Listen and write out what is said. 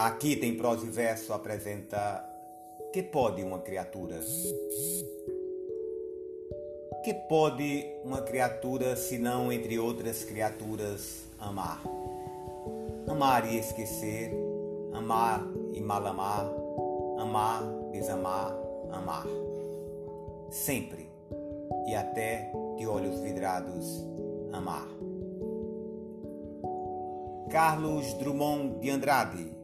Aqui tem prosa e verso apresenta que pode uma criatura? Que pode uma criatura, se não entre outras criaturas, amar? Amar e esquecer, amar e mal amar, amar, desamar, amar. Sempre e até de olhos vidrados, amar. Carlos Drummond de Andrade